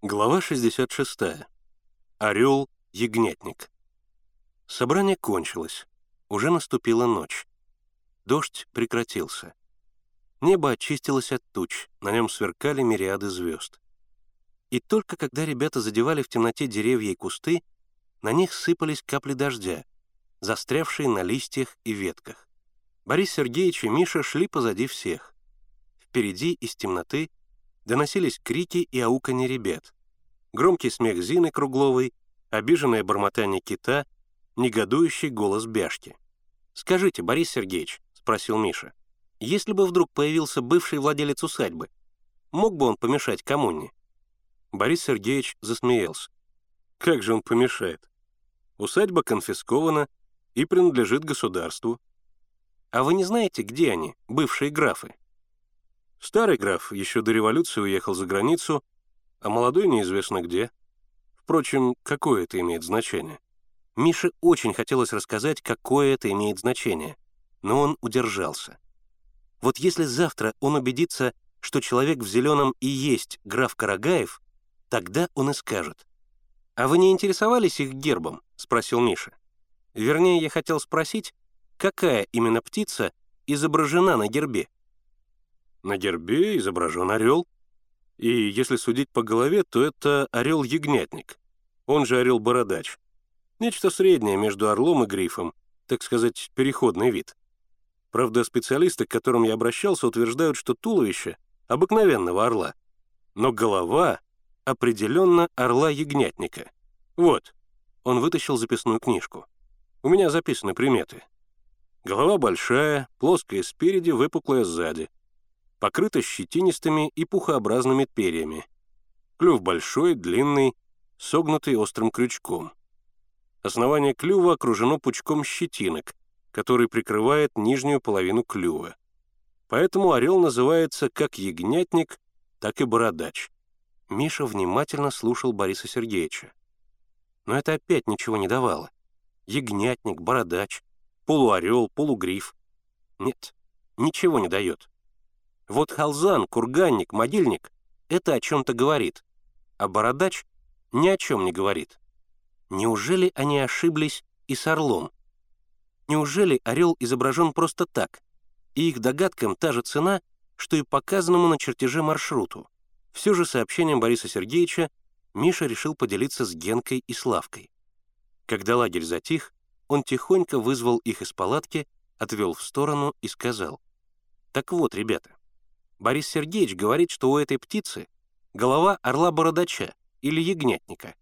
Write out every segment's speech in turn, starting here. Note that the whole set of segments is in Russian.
Глава 66. Орел-ягнятник. Собрание кончилось. Уже наступила ночь. Дождь прекратился. Небо очистилось от туч, на нем сверкали мириады звезд. И только когда ребята задевали в темноте деревья и кусты, на них сыпались капли дождя, застрявшие на листьях и ветках. Борис Сергеевич и Миша шли позади всех. Впереди из темноты доносились крики и ауканье ребят. Громкий смех Зины Кругловой, обиженное бормотание кита, негодующий голос Бяшки. «Скажите, Борис Сергеевич», — спросил Миша, «если бы вдруг появился бывший владелец усадьбы, мог бы он помешать коммуне?» Борис Сергеевич засмеялся. «Как же он помешает? Усадьба конфискована и принадлежит государству. А вы не знаете, где они, бывшие графы?» Старый граф еще до революции уехал за границу, а молодой неизвестно где. Впрочем, какое это имеет значение? Мише очень хотелось рассказать, какое это имеет значение, но он удержался. Вот если завтра он убедится, что человек в зеленом и есть граф Карагаев, тогда он и скажет. «А вы не интересовались их гербом?» — спросил Миша. Вернее, я хотел спросить, какая именно птица изображена на гербе? На гербе изображен орел. И если судить по голове, то это орел-ягнятник, он же орел-бородач. Нечто среднее между орлом и грифом, так сказать, переходный вид. Правда, специалисты, к которым я обращался, утверждают, что туловище — обыкновенного орла, но голова определенно орла-ягнятника. Вот, он вытащил записную книжку. У меня записаны приметы. Голова большая, плоская спереди, выпуклая сзади покрыта щетинистыми и пухообразными перьями. Клюв большой, длинный, согнутый острым крючком. Основание клюва окружено пучком щетинок, который прикрывает нижнюю половину клюва. Поэтому орел называется как ягнятник, так и бородач. Миша внимательно слушал Бориса Сергеевича. Но это опять ничего не давало. Ягнятник, бородач, полуорел, полугриф. Нет, ничего не дает. Вот халзан, курганник, могильник — это о чем-то говорит, а бородач ни о чем не говорит. Неужели они ошиблись и с орлом? Неужели орел изображен просто так, и их догадкам та же цена, что и показанному на чертеже маршруту? Все же сообщением Бориса Сергеевича Миша решил поделиться с Генкой и Славкой. Когда лагерь затих, он тихонько вызвал их из палатки, отвел в сторону и сказал, «Так вот, ребята, Борис Сергеевич говорит, что у этой птицы голова орла-бородача или ягнятника.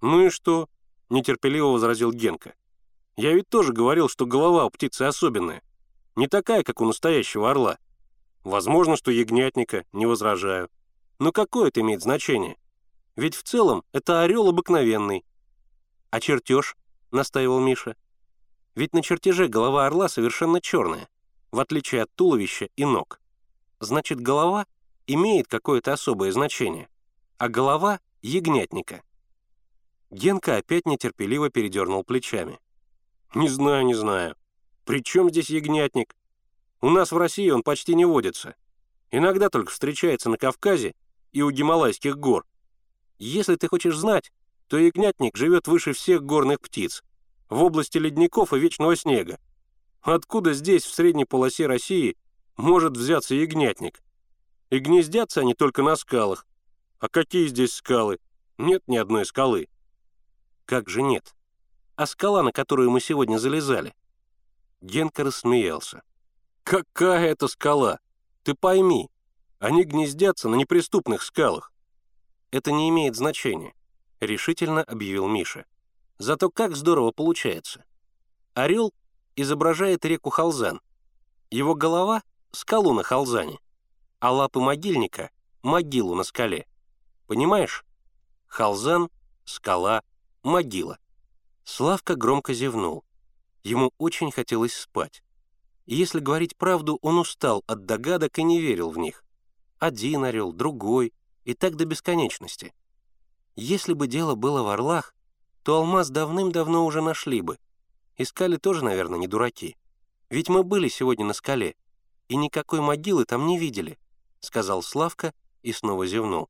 «Ну и что?» — нетерпеливо возразил Генка. «Я ведь тоже говорил, что голова у птицы особенная. Не такая, как у настоящего орла. Возможно, что ягнятника, не возражаю. Но какое это имеет значение? Ведь в целом это орел обыкновенный. А чертеж, — настаивал Миша. Ведь на чертеже голова орла совершенно черная, в отличие от туловища и ног значит голова имеет какое-то особое значение, а голова — ягнятника. Генка опять нетерпеливо передернул плечами. «Не знаю, не знаю. При чем здесь ягнятник? У нас в России он почти не водится. Иногда только встречается на Кавказе и у Гималайских гор. Если ты хочешь знать, то ягнятник живет выше всех горных птиц, в области ледников и вечного снега. Откуда здесь, в средней полосе России, может взяться ягнятник. И гнездятся они только на скалах. А какие здесь скалы? Нет ни одной скалы. Как же нет? А скала, на которую мы сегодня залезали? Генка рассмеялся. Какая это скала? Ты пойми, они гнездятся на неприступных скалах. Это не имеет значения, решительно объявил Миша. Зато как здорово получается. Орел изображает реку Халзан. Его голова скалу на Халзане, а лапы могильника — могилу на скале. Понимаешь? Халзан, скала, могила. Славка громко зевнул. Ему очень хотелось спать. И если говорить правду, он устал от догадок и не верил в них. Один орел, другой, и так до бесконечности. Если бы дело было в орлах, то алмаз давным-давно уже нашли бы. Искали тоже, наверное, не дураки. Ведь мы были сегодня на скале, и никакой могилы там не видели», — сказал Славка и снова зевнул.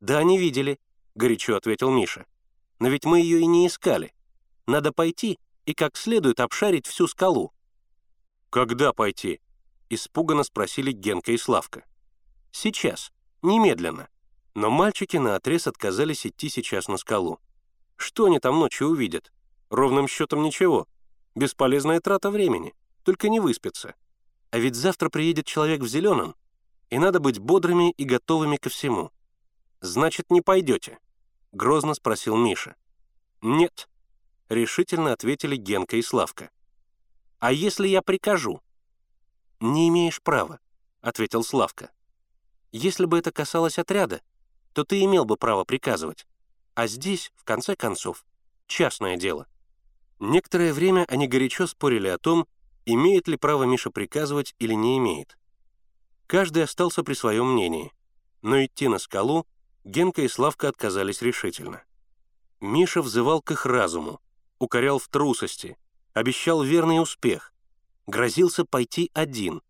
«Да, не видели», — горячо ответил Миша. «Но ведь мы ее и не искали. Надо пойти и как следует обшарить всю скалу». «Когда пойти?» — испуганно спросили Генка и Славка. «Сейчас, немедленно». Но мальчики наотрез отказались идти сейчас на скалу. Что они там ночью увидят? Ровным счетом ничего. Бесполезная трата времени. Только не выспится. А ведь завтра приедет человек в зеленом, и надо быть бодрыми и готовыми ко всему. «Значит, не пойдете?» — грозно спросил Миша. «Нет», — решительно ответили Генка и Славка. «А если я прикажу?» «Не имеешь права», — ответил Славка. «Если бы это касалось отряда, то ты имел бы право приказывать. А здесь, в конце концов, частное дело». Некоторое время они горячо спорили о том, имеет ли право Миша приказывать или не имеет. Каждый остался при своем мнении, но идти на скалу Генка и Славка отказались решительно. Миша взывал к их разуму, укорял в трусости, обещал верный успех, грозился пойти один,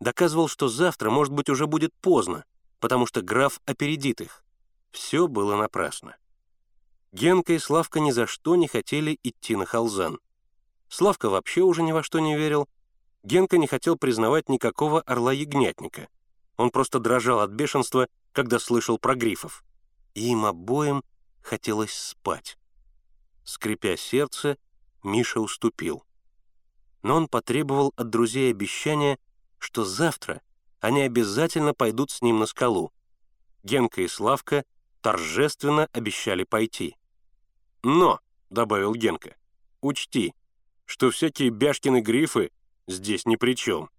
доказывал, что завтра, может быть, уже будет поздно, потому что граф опередит их. Все было напрасно. Генка и Славка ни за что не хотели идти на Халзан. Славка вообще уже ни во что не верил. Генка не хотел признавать никакого орла-ягнятника. Он просто дрожал от бешенства, когда слышал про грифов. И им обоим хотелось спать. Скрипя сердце, Миша уступил. Но он потребовал от друзей обещания, что завтра они обязательно пойдут с ним на скалу. Генка и Славка торжественно обещали пойти. «Но», — добавил Генка, — «учти, что всякие Бяшкины грифы здесь ни при чем».